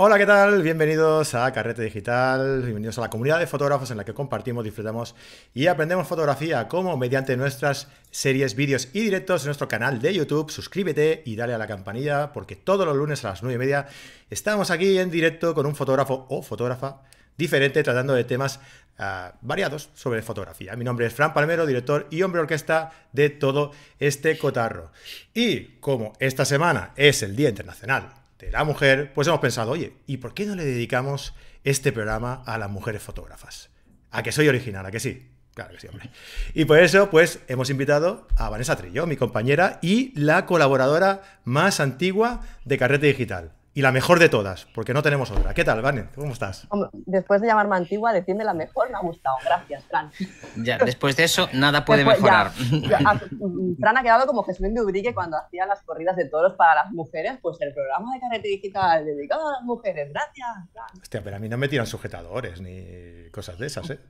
Hola, ¿qué tal? Bienvenidos a Carrete Digital, bienvenidos a la comunidad de fotógrafos en la que compartimos, disfrutamos y aprendemos fotografía, como mediante nuestras series, vídeos y directos en nuestro canal de YouTube. Suscríbete y dale a la campanilla, porque todos los lunes a las 9 y media estamos aquí en directo con un fotógrafo o fotógrafa diferente, tratando de temas uh, variados sobre fotografía. Mi nombre es Fran Palmero, director y hombre orquesta de todo este cotarro. Y como esta semana es el Día Internacional de la mujer, pues hemos pensado, oye, ¿y por qué no le dedicamos este programa a las mujeres fotógrafas? A que soy original, a que sí. Claro que sí, hombre. Y por eso, pues, hemos invitado a Vanessa Trillo, mi compañera y la colaboradora más antigua de Carrete Digital. Y la mejor de todas, porque no tenemos otra. ¿Qué tal, Vane? ¿Cómo estás? Después de llamarme antigua, decirme la mejor me ha gustado. Gracias, Fran. Ya, después de eso, nada puede mejorar. Fran ha quedado como Jesús de Ubrique cuando hacía las corridas de toros para las mujeres, pues el programa de carrete digital dedicado a las mujeres. Gracias, Fran. Hostia, pero a mí no me tiran sujetadores ni cosas de esas, ¿eh?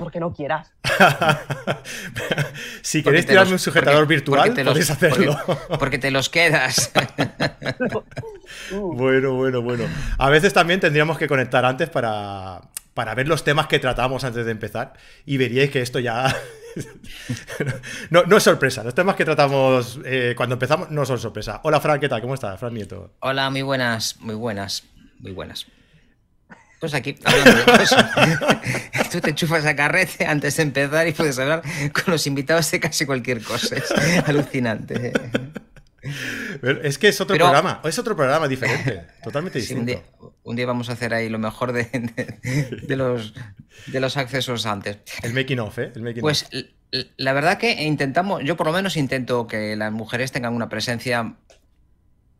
Porque no quieras. si queréis tirarme un sujetador virtual, podéis hacerlo. Porque, te los quedas. bueno, bueno, bueno. A veces también tendríamos que conectar antes para, para ver los temas que tratamos antes de empezar y veríais que esto ya... no, no, es sorpresa, los temas que tratamos eh, cuando empezamos no son sorpresa. Hola Fran, ¿qué tal? ¿Cómo estás, Fran Nieto? Hola, muy buenas, muy buenas, muy buenas. Pues aquí, hablando de cosas. Tú te enchufas a carrete antes de empezar y puedes hablar con los invitados de casi cualquier cosa. Es alucinante. Es que es otro programa, es otro programa diferente, totalmente distinto. un, día, vamos a hacer ahí lo mejor de, de, los, de los accesos antes. El making of, ¿eh? El making pues la verdad que intentamos, yo por lo menos intento que las mujeres tengan una presencia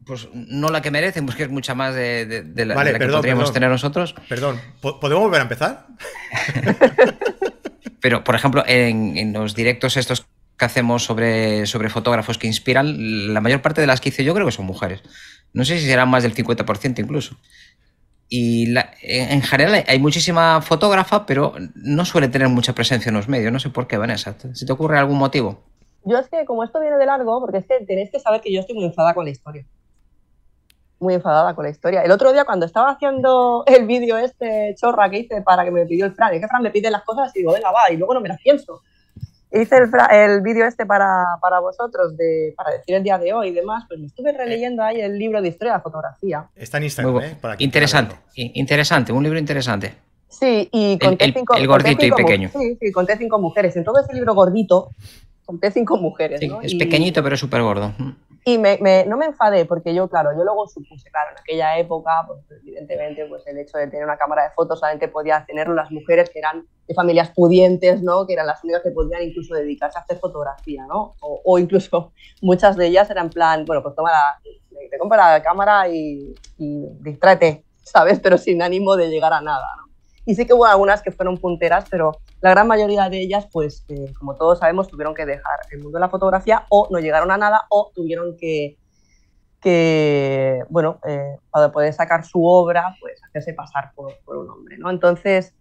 pues no la que merecen, pues que es mucha más de, la, que podríamos tener nosotros. Perdón, ¿podemos volver a empezar? Pero, por ejemplo, en, los directos estos que hacemos sobre, sobre fotógrafos que inspiran, la mayor parte de las que hice yo creo que son mujeres. No sé si serán más del 50% incluso. Y en general hay muchísima fotógrafa, pero no suele tener mucha presencia en los medios. No sé por qué, Vanessa. ¿Si te ocurre algún motivo? Yo es que, como esto viene de largo, porque es que tenéis que saber que yo estoy muy enfadada con la historia muy enfadada con la historia. El otro día cuando estaba haciendo el vídeo este chorra que hice para que me pidió el Fran, es que Fran me pide las cosas y digo, venga, va, y luego no me las pienso. Hice el, el vídeo este para, para vosotros, de, para decir el día de hoy y demás, pues me estuve releyendo ahí el libro de historia de la fotografía. Está en Instagram, ¿eh? interesante, interesante, un libro interesante. Sí, y conté el, cinco... El gordito y pequeño. Sí, sí, conté cinco mujeres. En todo ese libro gordito, conté cinco mujeres. Es pequeñito, pero súper gordo. Y me, no me enfadé porque yo, claro, yo luego supuse, claro, en aquella época, pues evidentemente, pues el hecho de tener una cámara de fotos solamente podían tenerlo las mujeres que eran de familias pudientes, ¿no? Que eran las únicas que podían incluso dedicarse a hacer fotografía, ¿no? O, incluso muchas de ellas eran plan, bueno, pues toma la, te compra la cámara y, y distráete, ¿sabes? Pero sin ánimo de llegar a nada, ¿no? Y sí que hubo algunas que fueron punteras, pero la gran mayoría de ellas, pues, eh, como todos sabemos, tuvieron que dejar el mundo de la fotografía o no llegaron a nada o tuvieron que, que bueno, eh, para poder sacar su obra, pues hacerse pasar por, por, un hombre, ¿no? Entonces,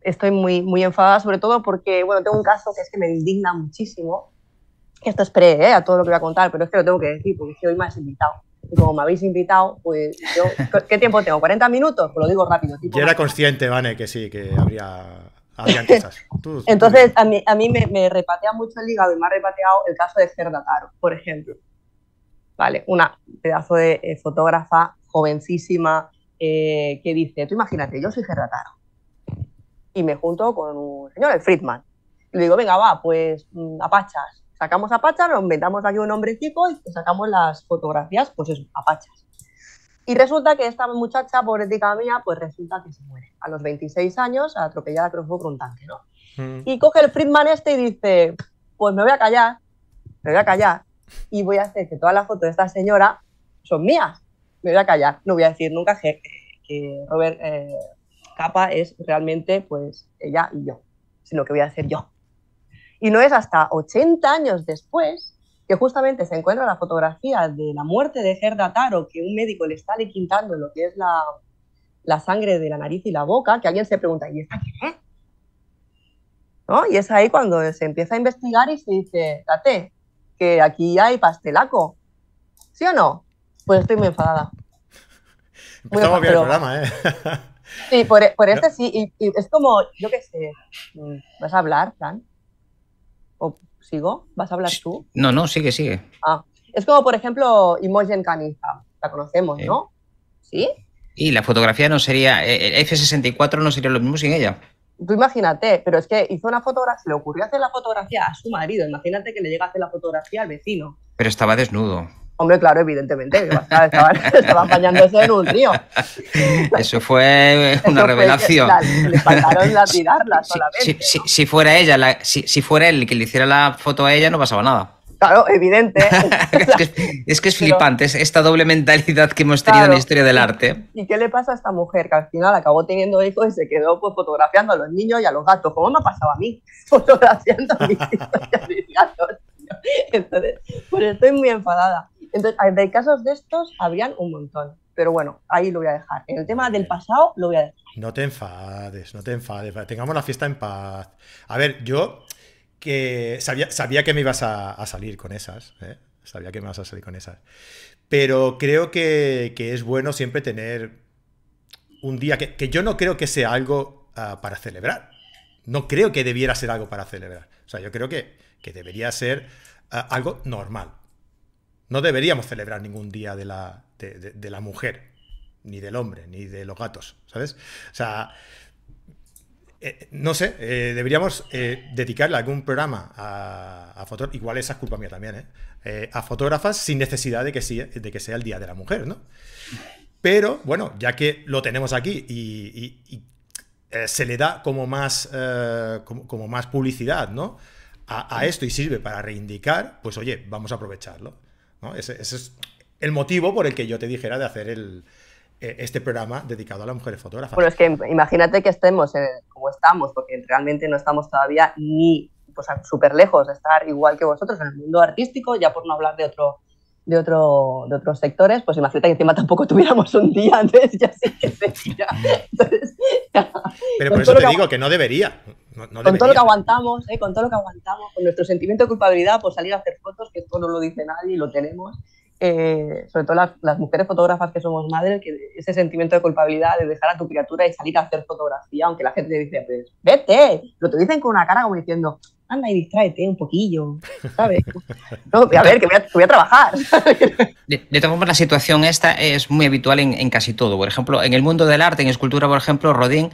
estoy muy, muy enfadada, sobre todo porque, bueno, tengo un caso que es que me indigna muchísimo. Esto es pre, ¿eh? a todo lo que voy a contar, pero es que lo tengo que decir porque hoy me has invitado. Y como me habéis invitado, pues yo, ¿qué tiempo tengo? ¿40 minutos? Pues lo digo rápido. yo era consciente, Vane, que sí, que habría, habría cosas. Entonces, a mí, a mí me, repatea mucho el hígado y me ha repateado el caso de Gerda Taro, por ejemplo. Vale, una pedazo de eh, fotógrafa jovencísima eh, que dice, tú imagínate, yo soy Gerda Taro y me junto con un señor, el Friedman. Y le digo, venga, va, pues mm, apachas sacamos a Pacha, nos inventamos aquí un hombrecito y sacamos las fotografías, pues eso, a Pachas. Y resulta que esta muchacha, pobretica mía, pues resulta que se muere a los 26 años, atropellada creo que fue por un tanque, ¿no? Mm. Y coge el Friedman este y dice, pues me voy a callar, me voy a callar y voy a hacer que todas las fotos de esta señora son mías. Me voy a callar, no voy a decir nunca que, que Robert eh, Capa es realmente pues ella y yo, sino que voy a hacer yo. Y no es hasta 80 años después que justamente se encuentra la fotografía de la muerte de Gerda Taro, que un médico le está liquintando lo que es la, la sangre de la nariz y la boca, que alguien se pregunta, ¿y esta qué es? ¿No? Y es ahí cuando se empieza a investigar y se dice, date, que aquí hay pastelaco. ¿Sí o no? Pues estoy muy enfadada. Empezamos bien el programa, ¿eh? Sí, por, por este sí, y, es como, yo qué sé, ¿vas a hablar, Fran? ¿O sigo? ¿Vas a hablar tú? No, no, sigue, sigue. Ah, es como, por ejemplo, Imogen Caniza, la conocemos, ¿no? ¿Sí? Y la fotografía no sería, eh, el F64 no sería lo mismo sin ella. Tú imagínate, pero es que hizo una fotografía, le ocurrió hacer la fotografía a su marido, imagínate que le llega a hacer la fotografía al vecino. Pero estaba desnudo. Hombre, claro, evidentemente, estaba, bañándose en un río. Eso fue una revelación. le faltaron la tirarla solamente. Si, fuera ella, si, fuera él el que le hiciera la foto a ella, no pasaba nada. Claro, evidente. es, que, es, flipante esta doble mentalidad que hemos tenido en la historia del arte. ¿Y qué le pasa a esta mujer? Que al final acabó teniendo hijos y se quedó pues, fotografiando a los niños y a los gatos. ¿Cómo me ha pasado a mí? Fotografiando a mis hijos y a mis gatos. Entonces, pues estoy muy enfadada. Entonces, de casos de estos habrían un montón. Pero bueno, ahí lo voy a dejar. En el tema del pasado lo voy a dejar. No te enfades, no te enfades. Tengamos la fiesta en paz. A ver, yo que sabía, sabía que me ibas a, salir con esas. ¿eh? Sabía que me ibas a salir con esas. Pero creo que, es bueno siempre tener un día que, yo no creo que sea algo ah, para celebrar. No creo que debiera ser algo para celebrar. O sea, yo creo que, debería ser ah, algo normal. No deberíamos celebrar ningún día de la, de, la mujer, ni del hombre, ni de los gatos, ¿sabes? O sea, eh, no sé, eh, deberíamos eh, dedicarle algún programa a, a fotógrafas, igual esa es culpa mía también, a fotógrafas sin necesidad de que, sea, de que sea el Día de la Mujer, ¿no? Pero bueno, ya que lo tenemos aquí y, se le da como más, como, más publicidad, ¿no? a esto y sirve para reivindicar, pues oye, vamos a aprovecharlo. Ese, es el motivo por el que yo te dijera de hacer el, e, este programa dedicado a las mujeres fotógrafas. Bueno, es que imagínate que estemos como estamos, porque realmente no estamos todavía ni pues, súper lejos de estar igual que vosotros en el mundo artístico, ya por no hablar de otro de, otro, de otros sectores, pues imagínate que encima tampoco tuviéramos un día antes, ya sí que Pero por eso te digo que no debería. con todo lo que aguantamos, ¿eh? con todo lo que aguantamos, con nuestro sentimiento de culpabilidad por salir a hacer fotos, que esto no lo dice nadie y lo tenemos, eh, sobre todo las, mujeres fotógrafas que somos madres, que ese sentimiento de culpabilidad de dejar a tu criatura y salir a hacer fotografía, aunque la gente te dice, pues, vete, lo te dicen con una cara como diciendo, anda y distráete un poquillo, ¿sabes? No, a ver, que voy a, trabajar. De, todas formas, la situación esta es muy habitual en, casi todo. Por ejemplo, en el mundo del arte, en escultura, por ejemplo, Rodin,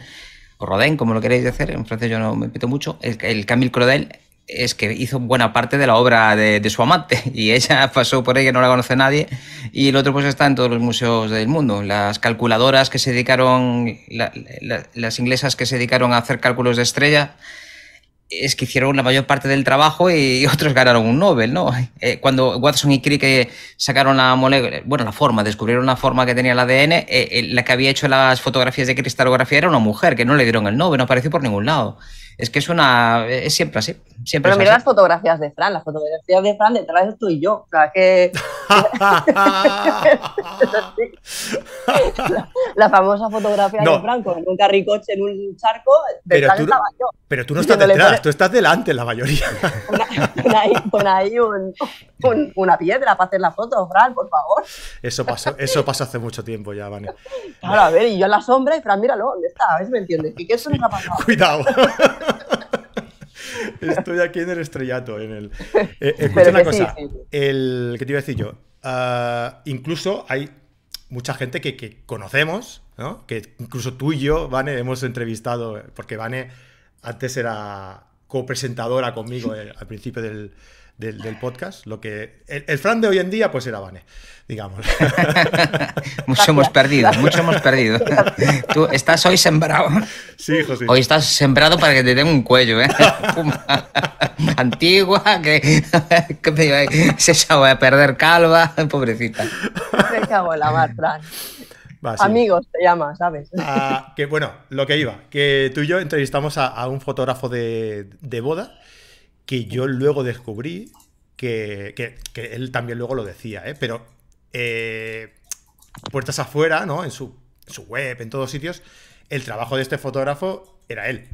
o Rodin, como lo queréis decir, en francés yo no me pito mucho, el, el Camille Crodel es que hizo buena parte de la obra de, su amante y ella pasó por ella, no la conoce nadie y el otro pues está en todos los museos del mundo. Las calculadoras que se dedicaron, las inglesas que se dedicaron a hacer cálculos de estrella, es que hicieron la mayor parte del trabajo y otros ganaron un Nobel, ¿no? Eh, cuando Watson y Crick sacaron la molécula, bueno, la forma, descubrieron la forma que tenía el ADN, eh, eh, la que había hecho las fotografías de cristalografía era una mujer, que no le dieron el Nobel, no apareció por ningún lado. Es que es una. Es siempre así. Siempre Pero mira las fotografías de Fran, las fotografías de Fran detrás de tú y yo. O sea, que. la, famosa fotografía de Fran con un carricoche en un charco, pero tú, yo. Pero tú no estás detrás, tú estás delante la mayoría. Pon ahí, una piedra para hacer la foto, Fran, por favor. Eso pasó, eso pasó hace mucho tiempo ya, Vane. Claro, a ver, y yo en la sombra y Fran, míralo, ¿dónde está? A ver si me entiendes. ¿Y qué eso nos ha pasado? Cuidado. Estoy aquí en el estrellato. En el... Eh, escucha una cosa. El, ¿Qué te iba a decir yo? Ah, incluso hay mucha gente que, conocemos, ¿no? Que incluso tú y yo, Vane, hemos entrevistado, porque Vane antes era copresentadora conmigo eh, al principio del, del, podcast. Lo que el, el, Fran de hoy en día, pues era Vane, digamos. mucho hemos perdido, mucho hemos perdido. Tú estás hoy sembrado. Sí, José. Hoy estás sembrado para que te den un cuello, ¿eh? Antigua, que, se sabe a perder calva, pobrecita. Me cago en la mar, Fran. Amigos te llama, ¿sabes? Ah, que bueno, lo que iba, que tú y yo entrevistamos a, un fotógrafo de, de boda que yo luego descubrí que, él también luego lo decía, ¿eh? pero eh, puertas afuera, ¿no? En su, web, en todos sitios, el trabajo de este fotógrafo era él.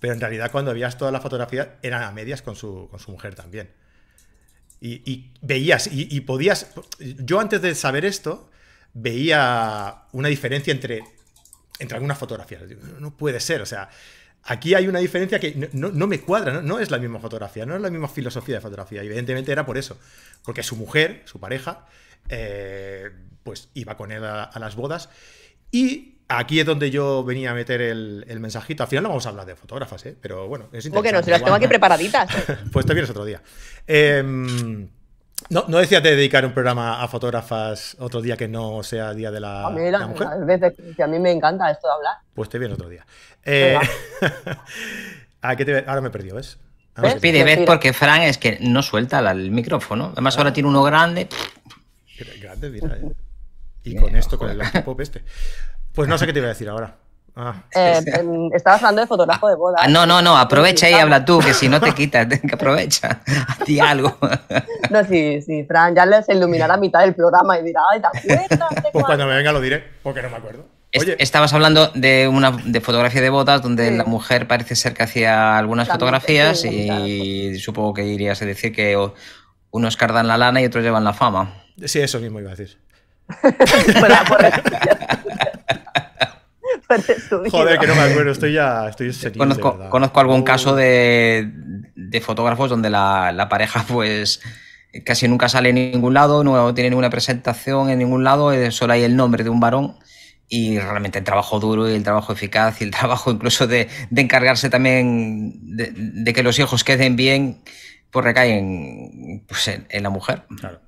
Pero en realidad cuando veías todas las fotografías eran a medias con su, con su mujer también. Y, veías, y, podías... Yo antes de saber esto, veía una diferencia entre, entre algunas fotografías. no puede ser, o sea, aquí hay una diferencia que no, me cuadra, ¿no? es la misma fotografía, no es la misma filosofía de fotografía. evidentemente era por eso, porque su mujer, su pareja, eh, pues iba con él a, las bodas y Aquí es donde yo venía a meter el, mensajito. Al final no vamos a hablar de fotógrafas, ¿eh? pero bueno, es interesante. ¿Cómo que no? Si las tengo aquí preparaditas. pues te vienes otro día. Eh, no, no decías de dedicar un programa a fotógrafas otro día que no sea Día de la, a mí, mujer. Veces que a mí me encanta esto de hablar. Pues te viene otro día. Eh, ¿a qué te... Ahora me he perdido, ¿ves? Pues pide, ¿ves? Porque Fran es que no suelta el micrófono. Además, ahora tiene uno grande. Grande, mira. Eh. Y con esto, con el pop este. Pues no sé qué te iba a decir ahora. Ah. Eh, estabas hablando de fotógrafo de boda. Ah, no, no, no, aprovecha y habla tú, que si no te quitas, que aprovecha. Ti algo. No, sí, sí, Fran, ya les iluminará a mitad del programa y dirá, ay, ¿te acuerdas? Pues cuando me venga lo diré, porque no me acuerdo. Oye. Estabas hablando de una de fotografía de bodas donde la mujer parece ser que hacía algunas fotografías y supongo que irías a decir que unos cardan la lana y otros llevan la fama. Sí, eso mismo iba a decir. Joder, que no me acuerdo, estoy ya estoy conozco, conozco, algún caso de, fotógrafos donde la, pareja pues casi nunca sale en ningún lado, no tiene ninguna presentación en ningún lado, solo hay el nombre de un varón y realmente el trabajo duro y el trabajo eficaz y el trabajo incluso de, encargarse también de, que los hijos queden bien, pues recaen pues, en, la mujer. Claro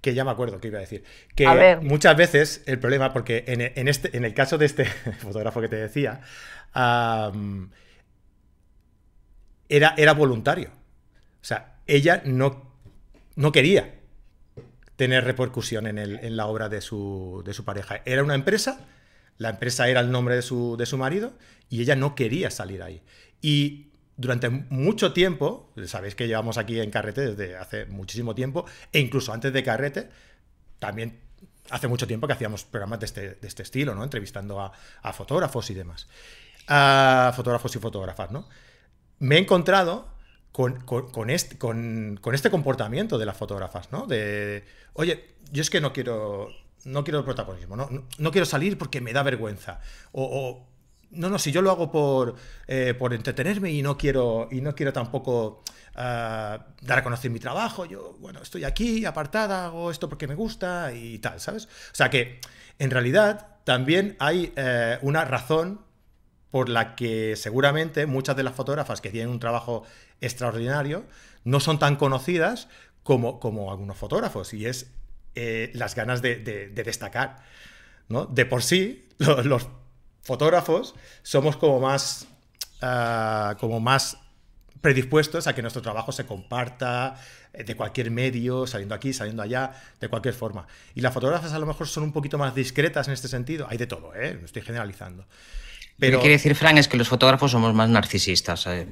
que ya me acuerdo que iba a decir. Que muchas veces el problema, porque en, este, en el caso de este fotógrafo que te decía, era, era voluntario. O sea, ella no, no quería tener repercusión en, el, en la obra de su, de su, pareja. Era una empresa, la empresa era el nombre de su, de su marido y ella no quería salir ahí. Y durante mucho tiempo, sabéis que llevamos aquí en Carrete desde hace muchísimo tiempo, e incluso antes de Carrete, también hace mucho tiempo que hacíamos programas de este, este estilo, ¿no? Entrevistando a, fotógrafos y demás. A fotógrafos y fotógrafas, ¿no? Me he encontrado con, este, con, este, comportamiento de las fotógrafas, ¿no? De, oye, yo es que no quiero, no quiero el protagonismo, ¿no? No, quiero salir porque me da vergüenza. o no, no, si yo lo hago por, eh, por entretenerme y no quiero, y no quiero tampoco ah, dar a conocer mi trabajo, yo, bueno, estoy aquí apartada, hago esto porque me gusta y tal, ¿sabes? O sea que, en realidad, también hay eh, una razón por la que seguramente muchas de las fotógrafas que tienen un trabajo extraordinario no son tan conocidas como, como algunos fotógrafos, y es eh, las ganas de, destacar. ¿no? De por sí, los fotógrafos somos como más, ah, como más predispuestos a que nuestro trabajo se comparta eh, de cualquier medio, saliendo aquí, saliendo allá, de cualquier forma. Y las fotógrafas a lo mejor son un poquito más discretas en este sentido. Hay de todo, ¿eh? No estoy generalizando. Pero... Lo que quiere decir, Fran, es que los fotógrafos somos más narcisistas. ¿eh?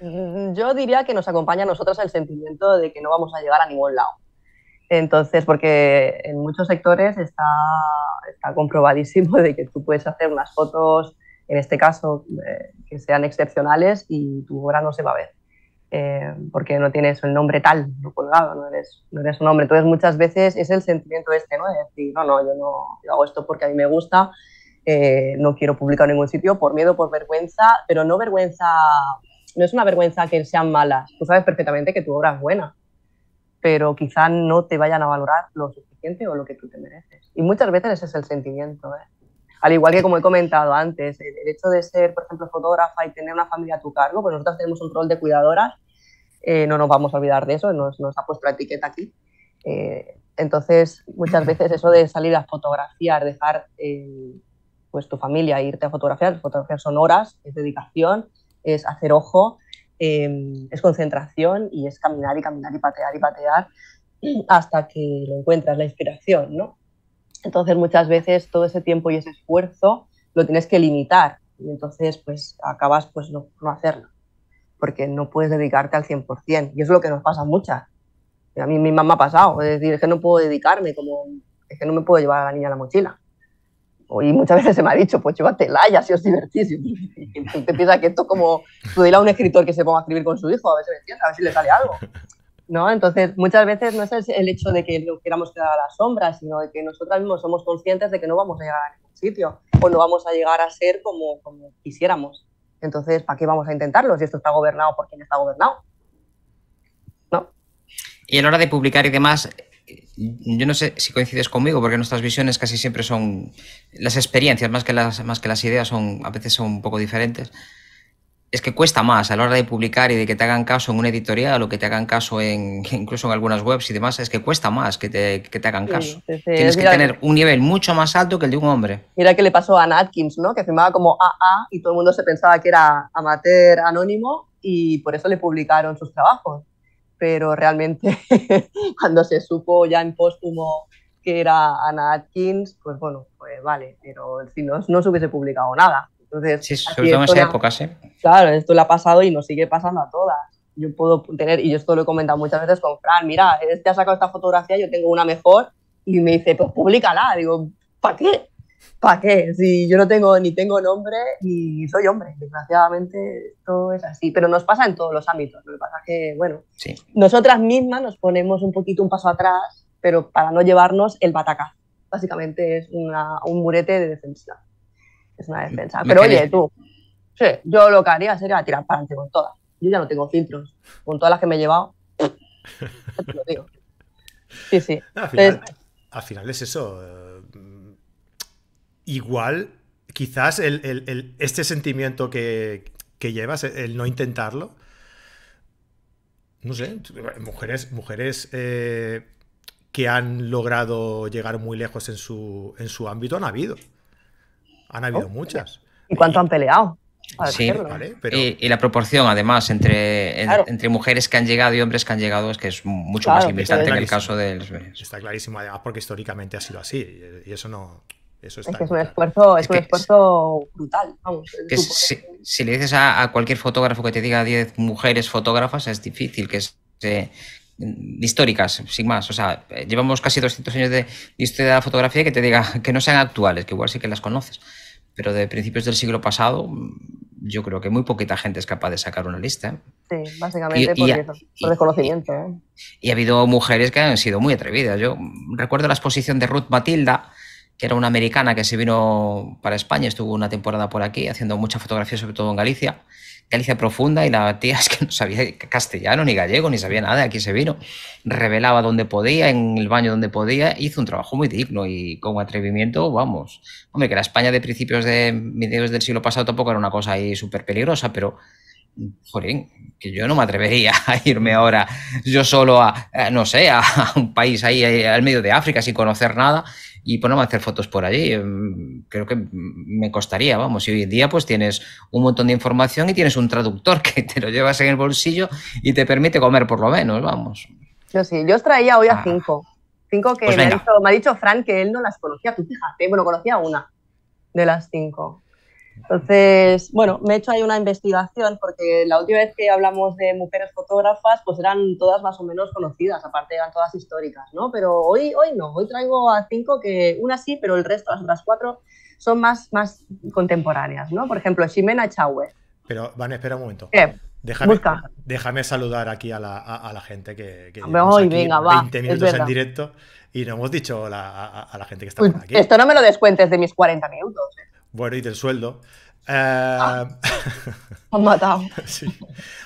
Mm, yo diría que nos acompaña a nosotros el sentimiento de que no vamos a llegar a ningún lado. Entonces, porque en muchos sectores está, está comprobadísimo de que tú puedes hacer unas fotos, en este caso, eh, que sean excepcionales y tu obra no se va a ver. Eh, porque no tienes el nombre tal, no colgado, no eres, no eres un hombre. Entonces, muchas veces es el sentimiento este, ¿no? De decir, no, no, yo no hago esto porque a mí me gusta, eh, no quiero publicar en ningún sitio por miedo, por vergüenza, pero no vergüenza, no es una vergüenza que sean malas. Tú sabes perfectamente que tu obra es buena pero quizá no te vayan a valorar lo suficiente o lo que tú te mereces. Y muchas veces ese es el sentimiento. ¿eh? Al igual que como he comentado antes, el, hecho de ser, por ejemplo, fotógrafa y tener una familia a tu cargo, pues nosotros tenemos un rol de cuidadoras, eh, no nos vamos a olvidar de eso, nos, nos ha puesto la etiqueta aquí. Eh, entonces, muchas veces eso de salir a fotografiar, dejar pues tu familia e irte a fotografiar, fotografiar son horas, es dedicación, es hacer ojo, Em, es concentración y es caminar y caminar y patear y patear hasta que lo encuentras, la inspiración, ¿no? Entonces muchas veces todo ese tiempo y ese esfuerzo lo tienes que limitar y entonces pues acabas pues no, hacerlo porque no puedes dedicarte al 100% y es lo que nos pasa muchas. A mí misma me ha pasado, es decir, es que no puedo dedicarme, como es que no me puedo llevar a la niña a la mochila y muchas veces se me ha dicho, pues llévatela así os divertís. Y te piensas que esto como tú a un escritor que se ponga a escribir con su hijo, a ver si me entiende, a ver si le sale algo. ¿no? Entonces, muchas veces no es el hecho de que no queramos quedar a la sombra, sino de que nosotras mismos somos conscientes de que no vamos a llegar a ningún sitio o no vamos a llegar a ser como, como quisiéramos. Entonces, ¿para qué vamos a intentarlo si esto está gobernado por quien está gobernado? ¿No? Y a la hora de publicar y demás, yo no sé si coincides conmigo, porque nuestras visiones casi siempre son las experiencias, más que las, más que las ideas, son, a veces son un poco diferentes es que cuesta más a la hora de publicar y de que te hagan caso en una editorial o que te hagan caso en incluso en algunas webs y demás, es que cuesta más que te, que te hagan caso. Tienes que tener un nivel mucho más alto que el de un hombre. Mira que le pasó a Atkins, ¿no? Que firmaba como AA y todo el mundo se pensaba que era amateur anónimo y por eso le publicaron sus trabajos. Pero realmente cuando se supo ya en póstumo que era Anna Atkins, pues bueno, pues vale, pero si no, no se hubiese publicado nada. Entonces, sí, sobre todo en esa época, sí. Claro, esto le ha pasado y nos sigue pasando a todas. Yo puedo tener, y yo esto lo he comentado muchas veces con Fran, mira, este ha sacado esta fotografía, yo tengo una mejor, y me dice, pues públicala. Digo, ¿para qué? ¿Para qué? Si yo no tengo ni tengo nombre ni soy hombre. Desgraciadamente esto es así. Pero nos pasa en todos los ámbitos. Lo que que, bueno, sí. nosotras mismas nos ponemos un poquito un paso atrás, pero para no llevarnos el batacazo. Básicamente es una, un murete de defensa es una defensa. Pero oye, tú, sí, yo lo que haría sería tirar para adelante con todas. Yo ya no tengo filtros. Con todas las que me he llevado, te lo digo. Sí, sí. Al final, es eso. Eh, igual, quizás el, este sentimiento que, llevas, el no intentarlo, no sé, mujeres, mujeres eh, que han logrado llegar muy lejos en su, en su ámbito han habido. Han habido muchas. ¿Y cuánto han peleado? Sí, y, la proporción, además, entre, entre mujeres que han llegado y hombres que han llegado es que es mucho más limitante en el caso de Está clarísimo, además, porque históricamente ha sido así. Y eso no. Eso es que es un esfuerzo, es, un esfuerzo brutal. Vamos, si, le dices a, cualquier fotógrafo que te diga 10 mujeres fotógrafas, es difícil que se, históricas, sin más. O sea, llevamos casi 200 años de, historia de la fotografía que te diga que no sean actuales, que igual sí que las conoces. Pero de principios del siglo pasado, yo creo que muy poquita gente es capaz de sacar una lista. Sí, básicamente por, eso, por desconocimiento. ¿eh? Y, ha habido mujeres que han sido muy atrevidas. Yo recuerdo la exposición de Ruth Matilda, que era una americana que se vino para España, estuvo una temporada por aquí haciendo mucha fotografía, sobre todo en Galicia. Galicia profunda y la tía es que no sabía castellano ni gallego, ni sabía nada, aquí se vino, revelaba donde podía, en el baño donde podía, hizo un trabajo muy digno y con atrevimiento, vamos. Hombre, que la España de principios de mediados del siglo pasado tampoco era una cosa ahí súper peligrosa, pero joder, que yo no me atrevería a irme ahora yo solo a, no sé, a un país ahí al medio de África sin conocer nada y ponerme a hacer fotos por allí. Em, creo que me costaría, vamos. Y hoy en día pues tienes un montón de información y tienes un traductor que te lo llevas en el bolsillo y te permite comer por lo menos, vamos. Yo sí, yo os traía hoy a ah. cinco. Cinco que pues me, ha dicho, me, ha dicho, Fran que él no las conocía. Tú fíjate, bueno, conocía una de las cinco. Entonces, bueno, me he hecho ahí una investigación porque la última vez que hablamos de mujeres fotógrafas, pues eran todas más o menos conocidas, aparte eran todas históricas, ¿no? Pero hoy, hoy no, hoy traigo a cinco que una sí, pero el resto, las otras cuatro, son más, más contemporáneas, ¿no? Por ejemplo, Ximena Chauer. Pero, Van, espera un momento. ¿Qué? Déjame, déjame saludar aquí a la, a, la gente que, que aquí venga, 20 minutos en directo y no hemos dicho a, la gente que está por aquí. Esto no me lo descuentes de mis 40 minutos. ¿Eh? Bueno, y del sueldo. Eh... Ah. han matado. sí.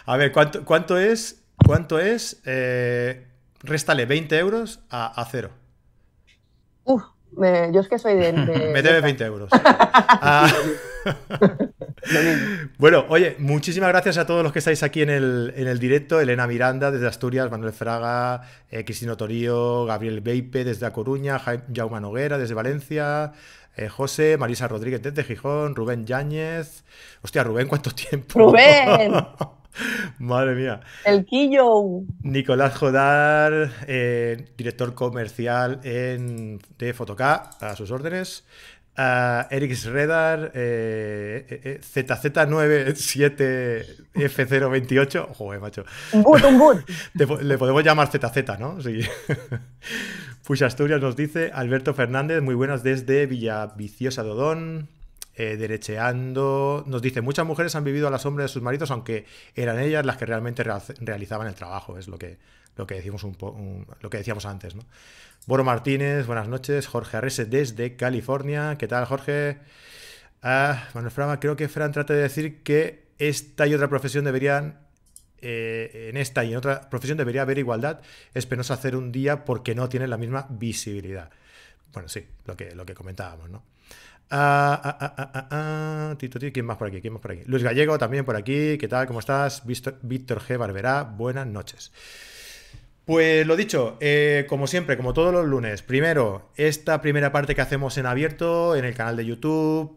A ver, ¿cuánto, cuánto es? ¿Cuánto es? Eh, réstale 20 euros a, a cero. Uf, me, yo es que soy de. me debe 20 euros. ah. bueno, oye, muchísimas gracias a todos los que estáis aquí en el, en el directo. Elena Miranda desde Asturias, Manuel Fraga, eh, Cristino Torío, Gabriel Beipe desde A Coruña, Jaume Noguera desde Valencia, eh, José, Marisa Rodríguez desde Gijón, Rubén Yáñez. Hostia, Rubén, ¿cuánto tiempo? ¡Rubén! Madre mía. El Quillo. Nicolás Jodar, eh, director comercial en, de Fotoca, a sus órdenes. Uh, Eric Redar, eh, ZZ97F028. Joder, macho. Un boot, un boot. Le podemos llamar ZZ, ¿no? Sí. Push Asturias nos dice Alberto Fernández, muy buenas desde Villaviciosa Dodón. eh, derecheando, nos dice, muchas mujeres han vivido a la sombra de sus maridos, aunque eran ellas las que realmente realizaban el trabajo, es lo que, lo que, decimos un, lo que decíamos antes. ¿no? Boro Martínez, buenas noches, Jorge Arrese desde California, ¿qué tal Jorge? Ah, Manuel Frama, creo que Fran trata de decir que esta y otra profesión deberían eh, en esta y en otra profesión debería haber igualdad. Es penoso hacer un día porque no tiene la misma visibilidad. Bueno, sí, lo que, lo que comentábamos, ¿no? Ah, ah, ah, ¿Quién más por aquí? ¿Quién más por aquí? Luis Gallego también por aquí. ¿Qué tal? ¿Cómo estás? Víctor G. Barberá. Buenas noches. Pues lo dicho, eh, como siempre, como todos los lunes, primero, esta primera parte que hacemos en abierto en el canal de YouTube,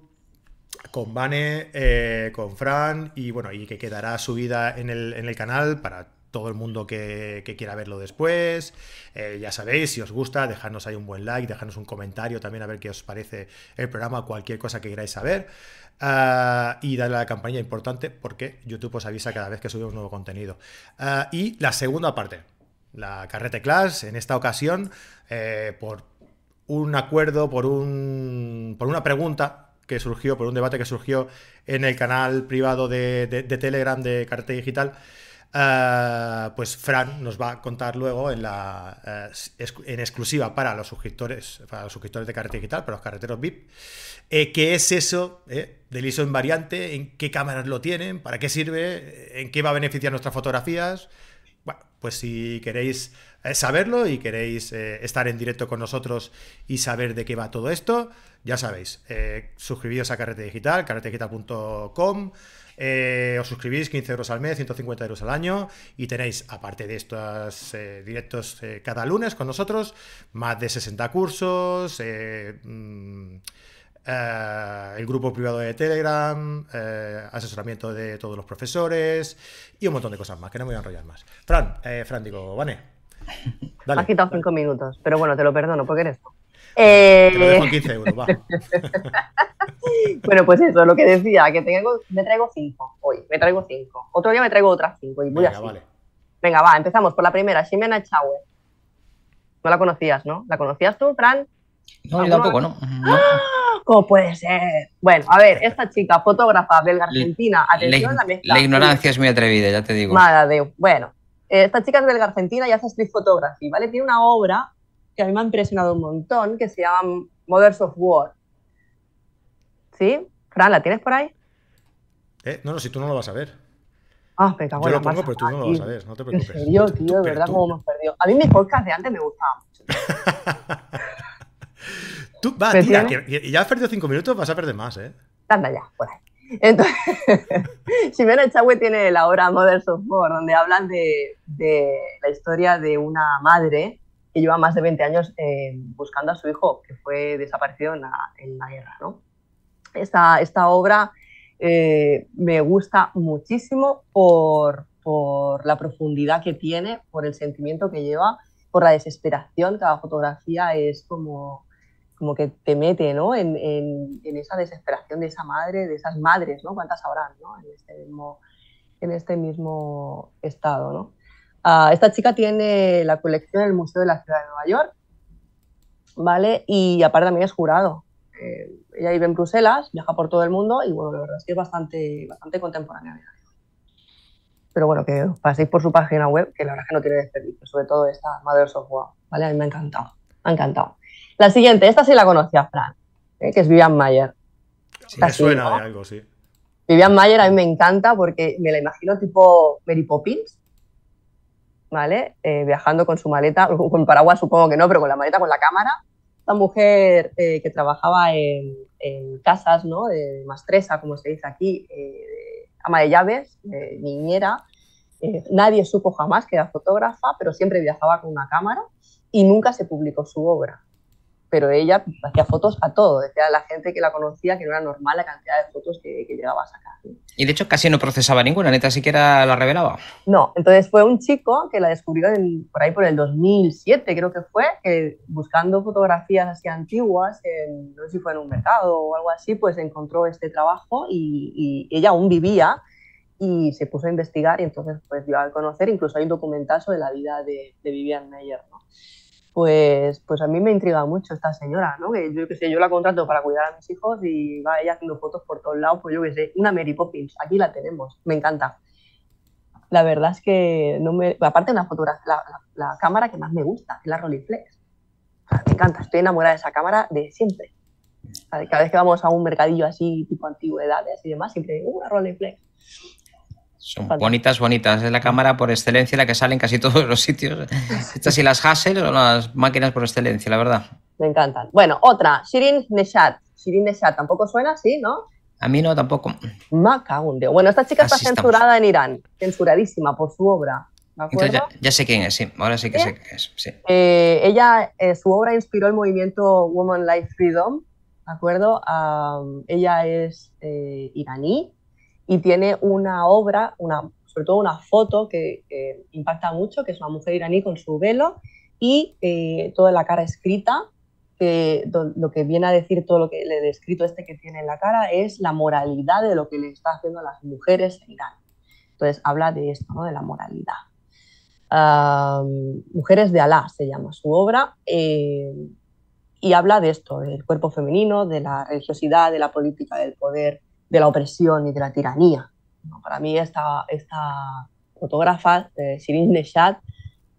con Vane, eh, con Fran, y bueno, y que quedará subida en el, en el canal para todo el mundo que, quiera verlo después. Eh, ya sabéis, si os gusta, dejadnos ahí un buen like, dejadnos un comentario también a ver qué os parece el programa, cualquier cosa que queráis saber. Ah, y darle a la campaña importante porque YouTube os avisa cada vez que subimos nuevo contenido. Ah, y la segunda parte, la Carrete Class, en esta ocasión, eh, por un acuerdo, por, un, por una pregunta que surgió, por un debate que surgió en el canal privado de, Telegram de Carrete Digital, eh, pues Fran nos va a contar luego en, la, eh, en exclusiva para los suscriptores, para los suscriptores de Carretera Digital, para los carreteros VIP, qué es eso del ISO invariante, en qué cámaras lo tienen, para qué sirve, en qué va a beneficiar nuestras fotografías. Pues si queréis saberlo y queréis estar en directo con nosotros y saber de qué va todo esto, ya sabéis, suscribíos a Carretera Digital, carretedigital.com. Eh, os suscribís 15 euros al mes, 150 euros al año y tenéis, aparte de estos eh, directos eh, cada lunes con nosotros, más de 60 cursos, mm, el grupo privado de Telegram, asesoramiento de todos los profesores y un montón de cosas más, que no me voy a enrollar más. Fran, Fran, digo, Vane. Dale, has quitado 5 minutos, pero bueno, te lo perdono porque eres tú. Te lo dejo en 15 euros, va. bueno, pues eso, lo que decía, que tengo, me traigo cinco hoy, me traigo cinco. Otro día me traigo otras cinco y voy Venga, Vale. Venga, va, empezamos por la primera, Ximena Chauer. No la conocías, ¿no? ¿La conocías tú, Fran? No, yo tampoco, no. ¡Ah! ¿Cómo puede ser? Bueno, a ver, esta chica, fotógrafa belga argentina, atención la, la ignorancia es muy atrevida, ya te digo. Madre Bueno, esta chica es belga argentina y hace street photography, ¿vale? Tiene una obra que a mí me ha impresionado un montón, que se llama Mothers of War. ¿Sí? Fran, ¿la tienes por ahí? Eh, no, no, si tú no lo vas a ver. Ah, me cago Yo lo pongo, pero tú no lo vas a ver, no te preocupes. En serio, tío, de verdad, cómo hemos perdido. A mí mi podcast de antes me gustaba mucho. tú, va, tía, que ya has perdido cinco minutos, vas a perder más, ¿eh? Anda ya, por ahí. Entonces, Ximena Chagüe tiene la obra Mothers of War, donde hablan de, de, la historia de una madre que lleva más de 20 años eh, buscando a su hijo, que fue desaparecido en la, en la guerra, ¿no? Esta, esta obra eh, me gusta muchísimo por, por, la profundidad que tiene, por el sentimiento que lleva, por la desesperación. Cada fotografía es como, como que te mete ¿no? en, en, esa desesperación de esa madre, de esas madres, ¿no? ¿Cuántas habrán ¿no? en, este mismo, en este mismo estado? ¿no? Ah, esta chica tiene la colección en el Museo de la Ciudad de Nueva York, ¿vale? Y aparte también es jurado. Eh, ella vive en Bruselas, viaja por todo el mundo y bueno, la verdad es que es bastante, bastante contemporánea. Pero bueno, que paséis por su página web, que la verdad es que no tiene desperdicio, sobre todo esta Mother Software, ¿vale? A mí me ha encantado, me ha encantado. La siguiente, esta sí la conocía Fran, ¿eh? que es Vivian Mayer. Sí, me suena de algo, sí. Vivian Mayer a mí me encanta porque me la imagino tipo Mary Poppins, ¿vale? Eh, viajando con su maleta, con paraguas supongo que no, pero con la maleta, con la cámara, esta mujer eh, que trabajaba en, casas, ¿no? De mastresa, como se dice aquí, eh, ama de llaves, niñera. Nadie supo jamás que era fotógrafa, pero siempre viajaba con una cámara y nunca se publicó su obra pero ella hacía fotos a todo. Decía a la gente que la conocía que no era normal la cantidad de fotos que, llegaba a sacar. Y de hecho casi no procesaba ninguna, neta siquiera la revelaba. No, entonces fue un chico que la descubrió por ahí por el 2007, creo que fue, buscando fotografías así antiguas, no sé si fue en un mercado o algo así, pues encontró este trabajo y, ella aún vivía y se puso a investigar y entonces pues dio a conocer, incluso hay un documental sobre la vida de, de Vivian Meyer. ¿no? Pues, pues a mí me intriga mucho esta señora, ¿no? Que yo que sé, yo la contrato para cuidar a mis hijos y va ella haciendo fotos por todos lados, pues yo que sé, una Mary Poppins, aquí la tenemos, me encanta. La verdad es que no me, aparte una fotografía, la, la, cámara que más me gusta, es la Rolleiflex. me encanta, estoy enamorada de esa cámara de siempre. Cada vez que vamos a un mercadillo así, tipo antigüedades y demás, siempre una Rolleiflex. Son bonitas, bonitas. Es la cámara por excelencia la que sale en casi todos los sitios. Estas y las Hassel son las máquinas por excelencia, la verdad. Me encantan. Bueno, otra, Shirin Neshat. Shirin Neshat, tampoco suena así, ¿no? A mí no, tampoco. Macaunde. Bueno, esta chica está censurada en Irán, censuradísima por su obra. ya, sé quién es, sí. Ahora sí que sé quién es. Sí. Eh, ella, eh, su obra inspiró el movimiento Woman Life Freedom, ¿de acuerdo? ella es eh, iraní, y tiene una obra, una, sobre todo una foto que, impacta mucho, que es una mujer iraní con su velo y eh, toda la cara escrita, que lo que viene a decir todo lo que le he descrito este que tiene en la cara es la moralidad de lo que le está haciendo a las mujeres en Irán. Entonces habla de esto, ¿no? de la moralidad. Mujeres de Alá se llama su obra. Eh, y habla de esto, del cuerpo femenino, de la religiosidad, de la política del poder, de la opresión y de la tiranía. Para mí esta, esta fotógrafa, eh, Shirin Neshat,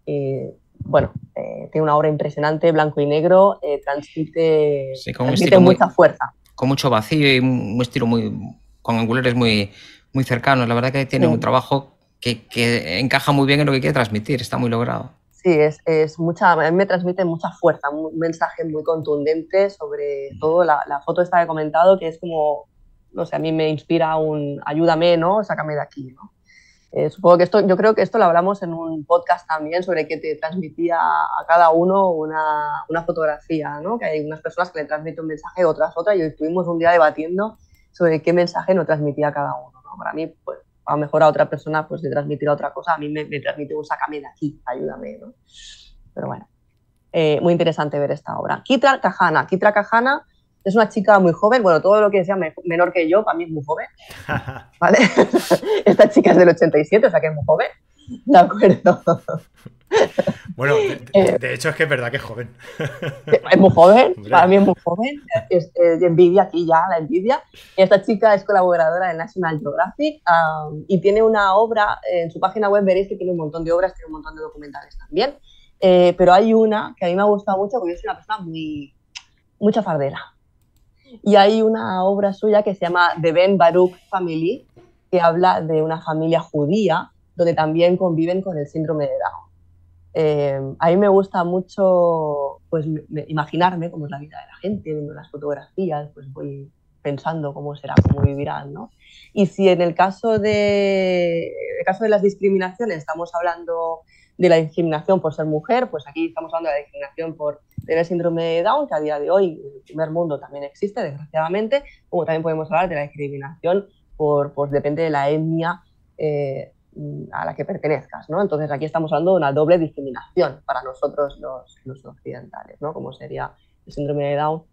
eh, bueno, eh, tiene una obra impresionante, blanco y negro, eh, transmite, mucha fuerza. Con mucho vacío y un estilo muy, con angulares muy, muy cercanos. La verdad que tiene un trabajo que, que, encaja muy bien en lo que quiere transmitir, está muy logrado. Sí, es, es, mucha, a mí me transmite mucha fuerza, un mensaje muy contundente sobre todo la, la foto esta que he comentado, que es como no sé, a mí me inspira un ayúdame, ¿no? Sácame de aquí, ¿no? Eh, supongo que esto, yo creo que esto lo hablamos en un podcast también sobre qué te transmitía a cada uno una, una, fotografía, ¿no? Que hay unas personas que le transmiten un mensaje, otras otra, y estuvimos un día debatiendo sobre qué mensaje nos transmitía cada uno, ¿no? Para mí, pues, a lo mejor a otra persona, pues le transmitirá otra cosa, a mí me, me transmite un sácame de aquí, ayúdame, ¿no? Pero bueno, eh, muy interesante ver esta obra. Kitra Kahana, Kitra Kahana es una chica muy joven, bueno, todo lo que sea menor que yo, para mí es muy joven. ¿Vale? Esta chica es del 87, o sea que es muy joven. De acuerdo. Bueno, eh, de, hecho es que es verdad que es joven. Es muy joven, para mí es muy joven. Es, envidia aquí ya, la envidia. Esta chica es colaboradora de National Geographic y tiene una obra, en su página web veréis que tiene un montón de obras, tiene un montón de documentales también. Eh, pero hay una que a mí me ha gustado mucho porque yo soy una persona muy, mucha fardera. Y hay una obra suya que se llama The Ben Baruch Family, que habla de una familia judía donde también conviven con el síndrome de Down. Eh, a mí me gusta mucho pues, imaginarme cómo es la vida de la gente, viendo las fotografías, pues voy pensando cómo será, cómo vivirán. ¿no? Y si en el caso de, el caso de las discriminaciones estamos hablando de la discriminación por ser mujer, pues aquí estamos hablando de la discriminación por tener síndrome de Down, que a día de hoy en el primer mundo también existe, desgraciadamente, como también podemos hablar de la discriminación por, pues depende de la etnia eh, a la que pertenezcas, ¿no? Entonces aquí estamos hablando de una doble discriminación para nosotros los, los occidentales, ¿no? Como sería el síndrome de Down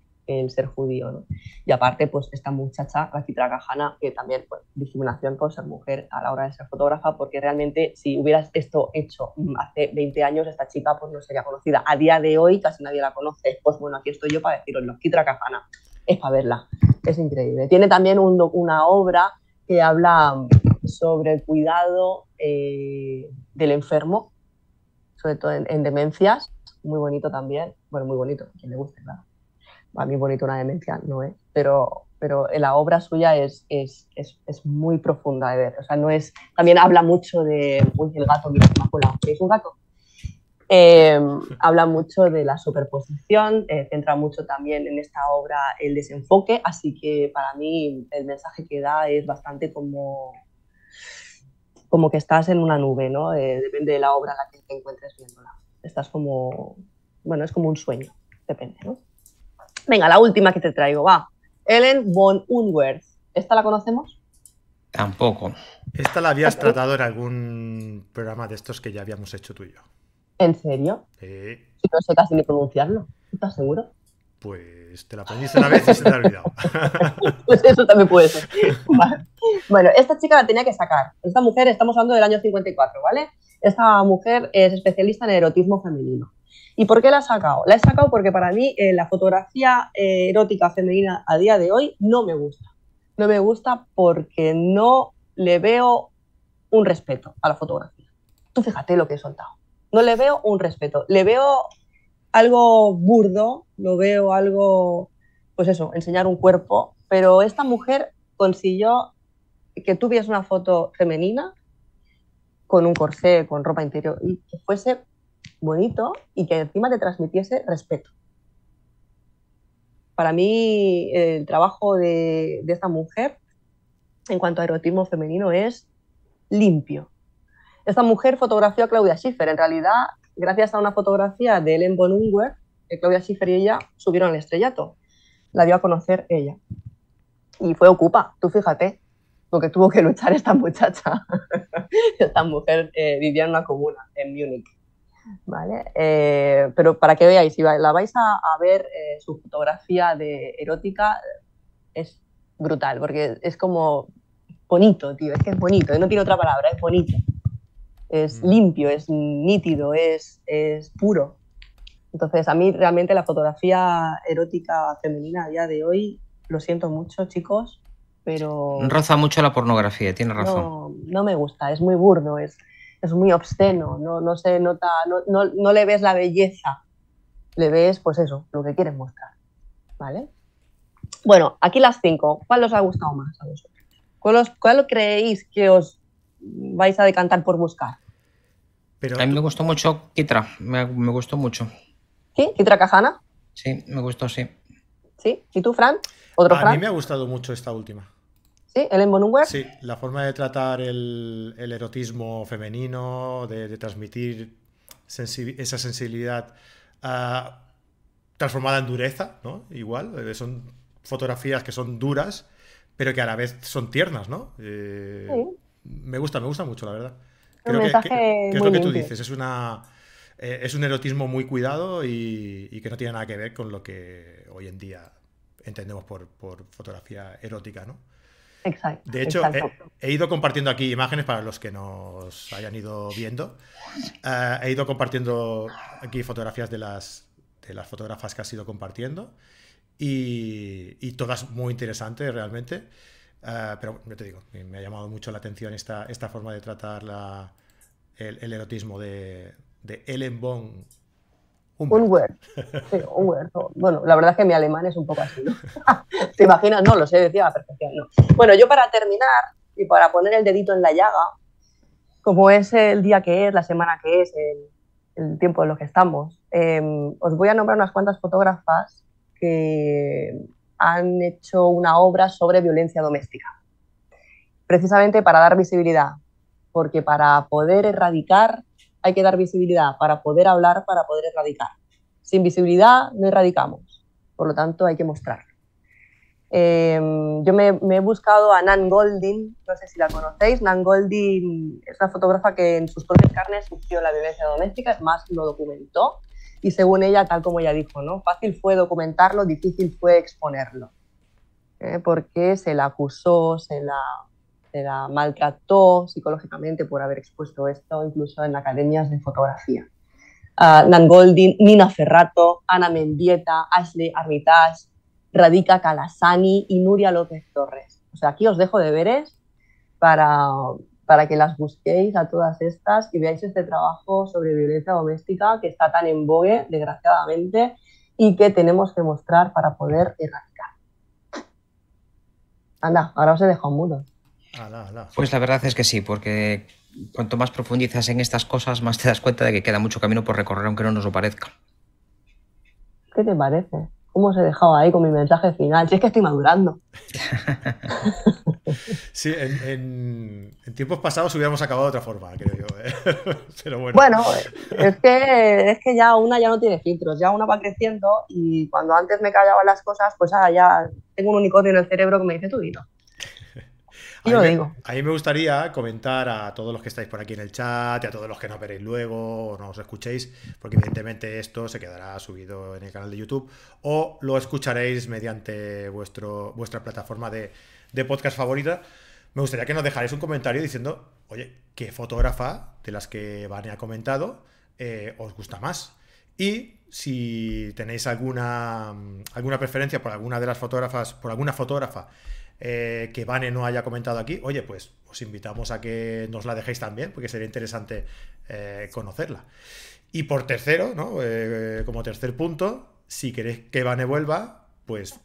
el ser judío. ¿no? Y aparte, pues esta muchacha, la Citra Cajana, que también, pues, discriminación por ser mujer a la hora de ser fotógrafa, porque realmente si hubieras esto hecho hace 20 años, esta chica pues no sería conocida. A día de hoy casi nadie la conoce. Pues bueno, aquí estoy yo para deciroslo. Citra Cajana, es para verla. Es increíble. Tiene también una obra que habla sobre el cuidado eh, del enfermo, sobre todo en, en, demencias. Muy bonito también. Bueno, muy bonito, quien le guste, claro a mí bonito una demencia no es, pero, pero la obra suya es, es, es, es, muy profunda de ver. O sea, no es, también habla mucho de, uy, el gato, mira, ¿es un gato? Eh, habla mucho de la superposición, eh, centra mucho también en esta obra el desenfoque, así que para mí el mensaje que da es bastante como, como que estás en una nube, ¿no? Eh, depende de la obra en la que te encuentres viéndola. Estás como, bueno, es como un sueño, depende, ¿no? Venga, la última que te traigo, va. Ellen von Unwerth. ¿Esta la conocemos? Tampoco. Esta la habías tratado en algún programa de estos que ya habíamos hecho tú y yo. ¿En serio? Sí. no sé casi ni pronunciarlo. ¿Estás seguro? Pues te la aprendiste una vez y se te ha olvidado. pues eso también puede ser. Bueno, esta chica la tenía que sacar. Esta mujer, estamos hablando del año 54, ¿vale? Esta mujer es especialista en erotismo femenino. ¿Y por qué la he sacado? La he sacado porque para mí eh, la fotografía eh, erótica femenina a día de hoy no me gusta. No me gusta porque no le veo un respeto a la fotografía. Tú fíjate lo que he soltado. No le veo un respeto. Le veo algo burdo, lo veo algo, pues eso, enseñar un cuerpo, pero esta mujer consiguió que tuviese una foto femenina con un corsé, con ropa interior, y que fuese bonito y que encima te transmitiese respeto. Para mí, el trabajo de, esta mujer en cuanto a erotismo femenino es limpio. Esta mujer fotografió a Claudia Schiffer. En realidad, gracias a una fotografía de Ellen von Unwer, Claudia Schiffer y ella subieron al estrellato. La dio a conocer ella. Y fue Ocupa, tú fíjate, porque tuvo que luchar esta muchacha. esta mujer eh, vivía en una comuna en Múnich. ¿Vale? Eh, pero para que veáis, si la vais a, ver, eh, su fotografía de erótica es brutal, porque es como bonito, tío, es que es bonito, no tiene otra palabra, es bonito. Es mm. limpio, es nítido, es, es puro. Entonces, a mí realmente la fotografía erótica femenina a día de hoy, lo siento mucho, chicos, pero... Roza mucho la pornografía, tiene razón. No, no me gusta, es muy burdo, es, es muy obsceno, no, no se nota, no, no, le ves la belleza, le ves, pues eso, lo que quieres mostrar, ¿vale? Bueno, aquí las cinco, ¿cuál os ha gustado más a vosotros? ¿Cuál, creéis que os vais a decantar por buscar? Pero a mí me gustó mucho Kitra, me, gustó mucho. ¿Sí? ¿Kitra Cajana? Sí, me gustó, sí. ¿Sí? ¿Y tú, Fran? ¿Otro a mí me ha gustado mucho esta última. ¿Sí? ¿El Bonumwer? Sí, la forma de tratar el, erotismo femenino, de, transmitir esa sensibilidad ah, transformada en dureza, ¿no? Igual, eh, son fotografías que son duras, pero que a la vez son tiernas, ¿no? Eh, me gusta, me gusta mucho, la verdad. Creo que, es lo que tú dices, es una eh, es un erotismo muy cuidado y, que no tiene nada que ver con lo que hoy en día entendemos por, por fotografía erótica, ¿no? Exacto. De hecho, He, ido compartiendo aquí imágenes para los que nos hayan ido viendo. Eh, he ido compartiendo aquí fotografías de las, de las fotógrafas que has ido compartiendo y, todas muy interesantes realmente. Eh, pero yo te digo, me ha llamado mucho la atención esta, esta forma de tratar la, el, erotismo de, de Ellen von un word. Sí, un. Bueno, la verdad es que mi alemán es un poco así, ¿no? ¿Te imaginas? No, lo sé, decía a la perfección. No. Bueno, yo para terminar y para poner el dedito en la llaga, como es el día que es, la semana que es, el, tiempo en lo que estamos, em, os voy a nombrar unas cuantas fotógrafas que han hecho una obra sobre violencia doméstica. Precisamente para dar visibilidad, porque para poder erradicar hay que dar visibilidad para poder hablar, para poder erradicar. Sin visibilidad no erradicamos, por lo tanto hay que mostrar. Em, yo me, he buscado a Nan Goldin, no sé si la conocéis. Nan Goldin es una fotógrafa que en sus propias carnes sufrió la violencia doméstica, es más, lo documentó. Y según ella, tal como ella dijo, ¿no? fácil fue documentarlo, difícil fue exponerlo. ¿eh? Porque se la acusó, se la la maltrató psicológicamente por haber expuesto esto, incluso en academias de fotografía. Uh, Nan Goldin, Nina Ferrato, Ana Mendieta, Ashley Armitage, Radika Calasani y Nuria López Torres. O sea, aquí os dejo deberes para, para que las busquéis a todas estas y veáis este trabajo sobre violencia doméstica que está tan en vogue, desgraciadamente, y que tenemos que mostrar para poder erradicar. Anda, ahora os he dejado mudo. Pues la verdad es que sí, porque cuanto más profundizas en estas cosas, más te das cuenta de que queda mucho camino por recorrer, aunque no nos lo parezca. ¿Qué te parece? ¿Cómo os he dejado ahí con mi mensaje final? Si es que estoy madurando. sí, en, tiempos pasados hubiéramos acabado de otra forma, creo yo. ¿eh? Pero bueno. Bueno, es que, es que ya una ya no tiene filtros, ya una va creciendo y cuando antes me callaban las cosas, pues ahora ya tengo un unicornio en el cerebro que me dice tú dilo. A mí, me, a mí, me, gustaría comentar a todos los que estáis por aquí en el chat y a todos los que no veréis luego o no os escuchéis, porque evidentemente esto se quedará subido en el canal de YouTube o lo escucharéis mediante vuestro, vuestra plataforma de, podcast favorita. Me gustaría que nos dejarais un comentario diciendo, oye, ¿qué fotógrafa de las que Vane ha comentado eh, os gusta más? Y si tenéis alguna, alguna preferencia por alguna de las fotógrafas, por alguna fotógrafa eh, que Vane no haya comentado aquí, oye, pues os invitamos a que nos la dejéis también, porque sería interesante eh, conocerla. Y por tercero, ¿no? Eh, como tercer punto, si queréis que Vane vuelva, pues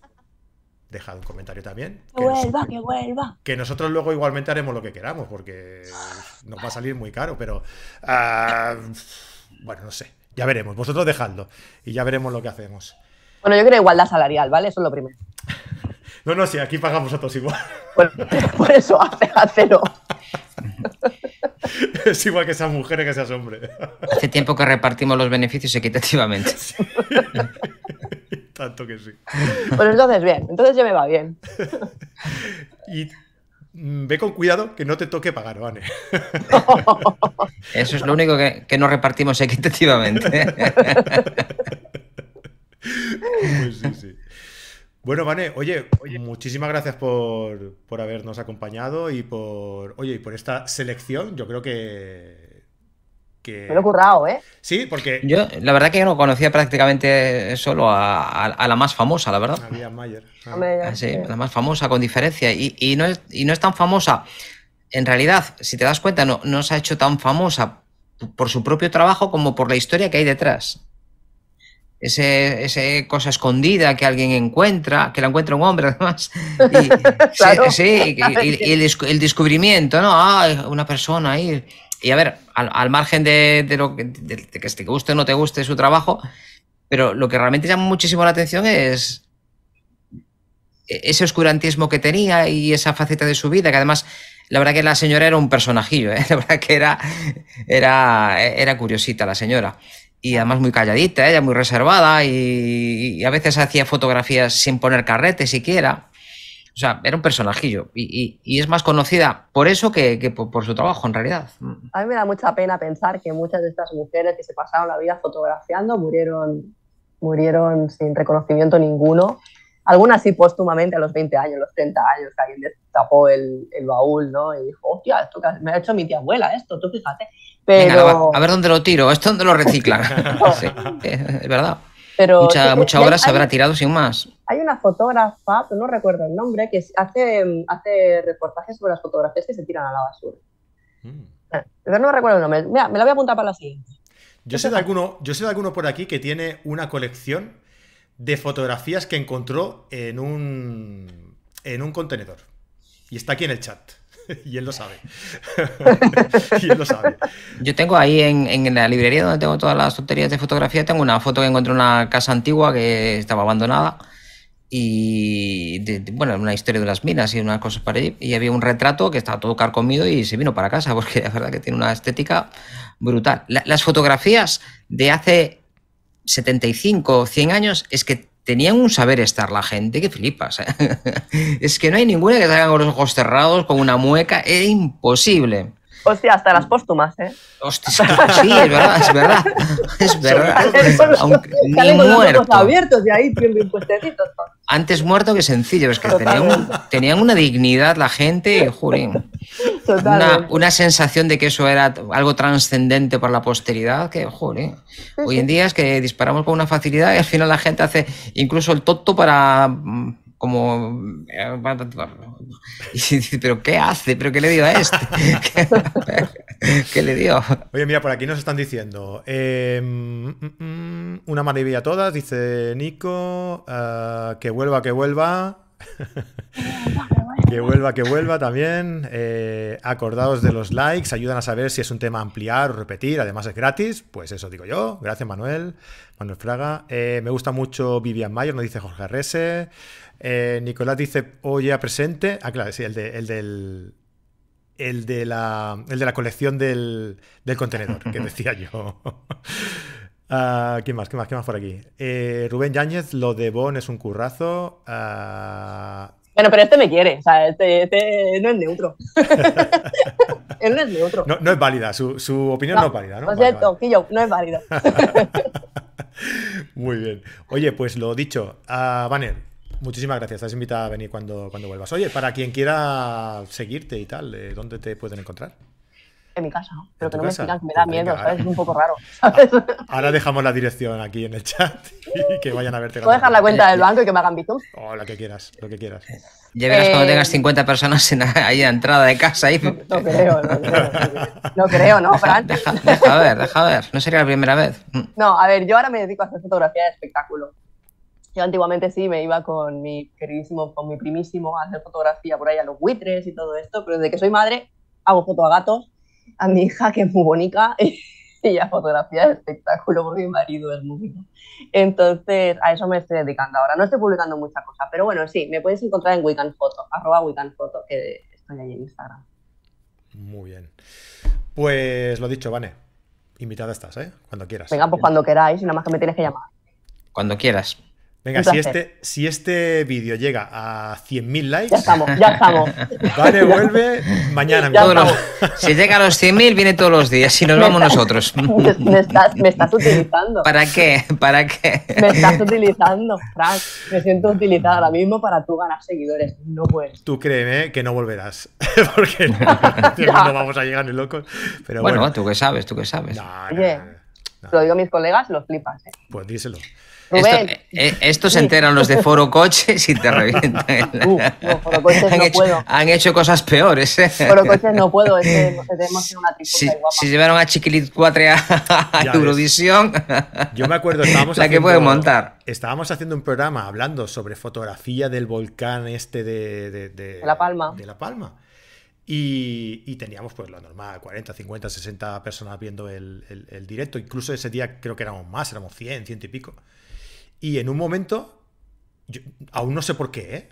dejad un comentario también. Que vuelva, que vuelva. Que nosotros luego igualmente haremos lo que queramos, porque nos va a salir muy caro, pero uh, bueno, no sé. Ya veremos. Vosotros dejadlo y ya veremos lo que hacemos. Bueno, yo creo igualdad salarial, ¿vale? Eso es lo primero. No, no, sí, aquí pagamos nosotros igual. Bueno, por eso, hace, no. Es igual que seas mujer que seas hombre. Hace tiempo que repartimos los beneficios equitativamente. Tanto que sí. Pues entonces bien, entonces ya me va bien. Y ve con cuidado que no te toque pagar, Vane. Eso es lo único que, que no repartimos equitativamente. Pues sí, sí. Bueno, Vane, oye, muchísimas gracias por, por, habernos acompañado y por, oye, y por esta selección. Yo creo que, que... Me lo he currado, ¿eh? Sí, porque... Yo, la verdad que yo no conocía prácticamente solo a, a, a la más famosa, la verdad. A Mayer. Ah. Sí, la más famosa, con diferencia. Y, y, no es, y no es tan famosa. En realidad, si te das cuenta, no, no se ha hecho tan famosa por su propio trabajo como por la historia que hay detrás ese, ese, cosa escondida que alguien encuentra, que la encuentra un hombre además. Y, claro. sí, y, y el, el, descubrimiento, ¿no? Ah, una persona ahí. Y a ver, al, al margen de, de, lo que, de, de, que te guste o no te guste su trabajo, pero lo que realmente llama muchísimo la atención es ese oscurantismo que tenía y esa faceta de su vida, que además, la verdad que la señora era un personajillo, ¿eh? la verdad que era, era, era curiosita la señora y además muy calladita, ella muy reservada y, y, a veces hacía fotografías sin poner carrete siquiera. O sea, era un personajillo y, y, y es más conocida por eso que, que por, por, su trabajo en realidad. A mí me da mucha pena pensar que muchas de estas mujeres que se pasaron la vida fotografiando murieron, murieron sin reconocimiento ninguno. Algunas sí póstumamente a los 20 años, los 30 años, que alguien destapó el, el baúl ¿no? y dijo, hostia, esto que me ha hecho mi tía abuela, esto, tú fíjate. Pero... Venga, a ver dónde lo tiro, esto dónde lo reciclan. sí, es verdad. Pero mucha, sí, mucha hay, obra se habrá tirado sin más. Hay una fotógrafa, pero no recuerdo el nombre, que hace, hace reportajes sobre las fotografías que se tiran a la basura. Mm. Pero no me recuerdo el nombre. Mira, me la voy a apuntar para la siguiente. Yo sé, de alguno, yo sé de alguno por aquí que tiene una colección de fotografías que encontró en un, en un contenedor. Y está aquí en el chat. y él lo sabe. Yo tengo ahí en, en, la librería donde tengo todas las tonterías de fotografía, tengo una foto que encontré en una casa antigua que estaba abandonada y de, de, bueno, una historia de las minas y unas cosas para allí. Y había un retrato que estaba todo carcomido y se vino para casa porque la verdad que tiene una estética brutal. La, las fotografías de hace 75 o 100 años es que tenían un saber estar la gente que flipas. ¿eh? es que no hay ninguna que salga con los ojos cerrados, con una mueca, es imposible. Hostia, hasta las póstumas, ¿eh? Hostia, sí, es verdad, es verdad. Es verdad. Aunque, muerto. Los abiertos y ahí bien puestecitos. Antes muerto que sencillo, es que tenían, un, tenían, una dignidad la gente, jurín. Una, una, sensación de que eso era algo trascendente para la posteridad, que, joder, hoy en día es que disparamos con una facilidad y al final la gente hace incluso el tonto para como dice, pero qué hace, pero qué le dio a este, ¿Qué, le dio? Oye, mira, por aquí nos están diciendo eh, una maravilla a todas, dice Nico, uh, que vuelva, que vuelva. que vuelva, que vuelva también. Eh, acordaos de los likes, ayudan a saber si es un tema ampliar o repetir. Además es gratis, pues eso digo yo. Gracias Manuel, Manuel Fraga. Eh, me gusta mucho Vivian Mayer, nos dice Jorge Arrese. Eh, Nicolás dice, oye, presente. Ah, claro, sí, el, de, el del. El de, la, el de la colección del, del contenedor, que decía yo. Uh, ¿Quién más? ¿Qué más? ¿Qué más por aquí? Eh, Rubén Yáñez, lo de Bon es un currazo. Uh... Bueno, pero este me quiere, o sea, este, este no es neutro. Él no es neutro. No, no es válida, su, su opinión no, no, es válida, ¿no? Lo cierto, vale, vale. no es válida. Muy bien. Oye, pues lo dicho, uh, Banner, muchísimas gracias. Estás invitada a venir cuando, cuando vuelvas. Oye, para quien quiera seguirte y tal, ¿dónde te pueden encontrar? En mi casa, pero ¿En que no me sigan, me da Pues miedo, venga, ¿sabes? Es un poco raro, ¿sabes? Ahora dejamos la dirección aquí en el chat y que vayan a verte. Puedo dejar la cuenta del banco y que me hagan bizum. O lo que quieras, lo que quieras. Ya verás cuando Eh, tengas 50 personas en, ahí a entrada de casa. Ahí. No creo, no creo. No creo, ¿no, Fran? Deja, deja ver, deja ver. No sería la primera vez. No, a ver, yo ahora me dedico a hacer fotografía de espectáculo. Yo antiguamente sí me iba con mi queridísimo, con mi primísimo a hacer fotografía por ahí a los buitres y todo esto, pero desde que soy madre hago foto a gatos, a mi hija que es muy bonita y a fotografía de espectáculo porque mi marido es músico. Entonces a eso me estoy dedicando ahora. No estoy publicando mucha cosa, pero bueno, sí, me puedes encontrar en Weekend Photo, arroba Weekend Photo, que estoy ahí en Instagram. Muy bien. Pues lo dicho, Vane. Invitada estás, ¿eh? Cuando quieras. Venga, pues cuando queráis, y nada más que me tienes que llamar. Cuando quieras. Venga, si este, si este vídeo llega a 100.000 likes, Ya estamos, ya estamos. Vane vuelve mañana. Los- si llega a los 100.000, viene todos los días y nos Me vamos nosotros. Me, me estás, me estás utilizando. ¿Para qué? ¿Para qué? Me estás utilizando, Frank. Me siento utilizada ahora mismo para tú ganar seguidores. No puedes. Tú créeme que no volverás. Porque no, no vamos a llegar ni locos. Pero Bueno, bueno. tú qué sabes, tú qué sabes. No, no, Oye. no, no. Lo digo a mis colegas, los flipas. ¿eh? Pues díselo. Esto, Rubén, eh, esto se enteran los de Foro Coches y te revientan. uh, no, por coches han, no hecho, puedo. han hecho cosas peores. ¿eh? Por coches no puedo. Es que tenemos que una Si, guapa. si llevaron a Chiquilit 4 a, Ya ves. Eurovisión, Yo me acuerdo, estábamos la que haciendo- puede montar. Estábamos haciendo un programa hablando sobre fotografía del volcán este de, de, de- De La Palma. de La Palma. Y, y teníamos pues lo normal, 40, 50, 60 personas viendo el, el- el directo. Incluso ese día creo que éramos más, éramos 100, 100 y pico. Y en un momento, yo- aún no sé por qué, ¿eh?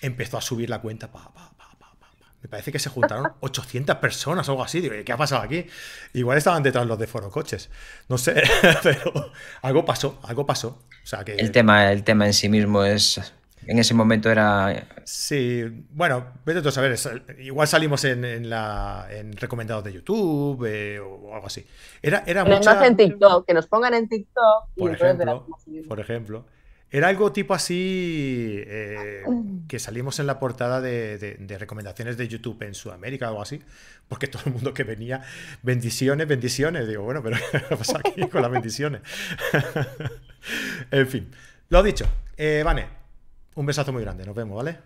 empezó a subir la cuenta. pa, pa, pa, pa, pa, pa. Me parece que se juntaron 800 personas o algo así. Digo, ¿qué ha pasado aquí? Igual estaban detrás los de Foro Coches. No sé, pero algo pasó, algo pasó. O sea que... El tema, el tema en sí mismo es. En ese momento era. Sí, bueno, vete tú a saber. Igual salimos en, en la, en recomendados de YouTube eh, o algo así. Era, era Pero mucha- no en TikTok, que nos pongan en TikTok y por entonces ejemplo, subimos. por ejemplo, era algo tipo así eh, que salimos en la portada de, de- de recomendaciones de YouTube en Sudamérica o algo así, porque todo el mundo que venía, bendiciones, bendiciones, digo, bueno, pero ¿qué pasa aquí con las bendiciones? en fin, lo dicho, eh, Vane, un besazo muy grande, nos vemos, ¿vale?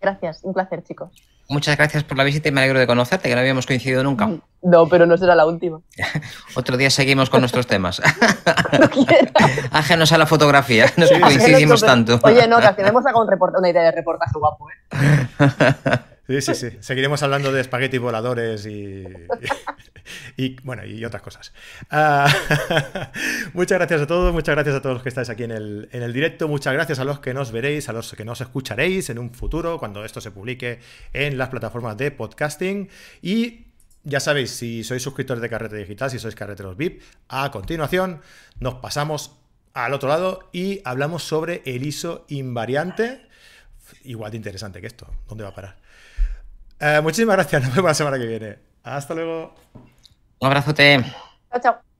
Gracias, un placer, chicos. Muchas gracias por la visita y me alegro de conocerte, que no habíamos coincidido nunca. No, pero no será la última. Otro día seguimos con nuestros temas. No quiero. Ajenos a la fotografía, no Sí, coincidimos tanto. Oye, no, que al final hemos sacado un una idea de reportaje guapo, ¿eh? Sí, sí, sí. Seguiremos hablando de espaguetis voladores y, y, bueno, y otras cosas. Ah, muchas gracias a todos, muchas gracias a todos los que estáis aquí en el, en el directo, muchas gracias a los que nos veréis, a los que nos escucharéis en un futuro, cuando esto se publique en las plataformas de podcasting. Y ya sabéis, si sois suscriptores de Carrete Digital, si sois carreteros VIP, a continuación nos pasamos al otro lado y hablamos sobre el ISO invariante. Igual de interesante que esto. ¿Dónde va a parar? Eh, muchísimas gracias. Nos vemos la semana que viene. Hasta luego. Un abrazote. Chao, chao.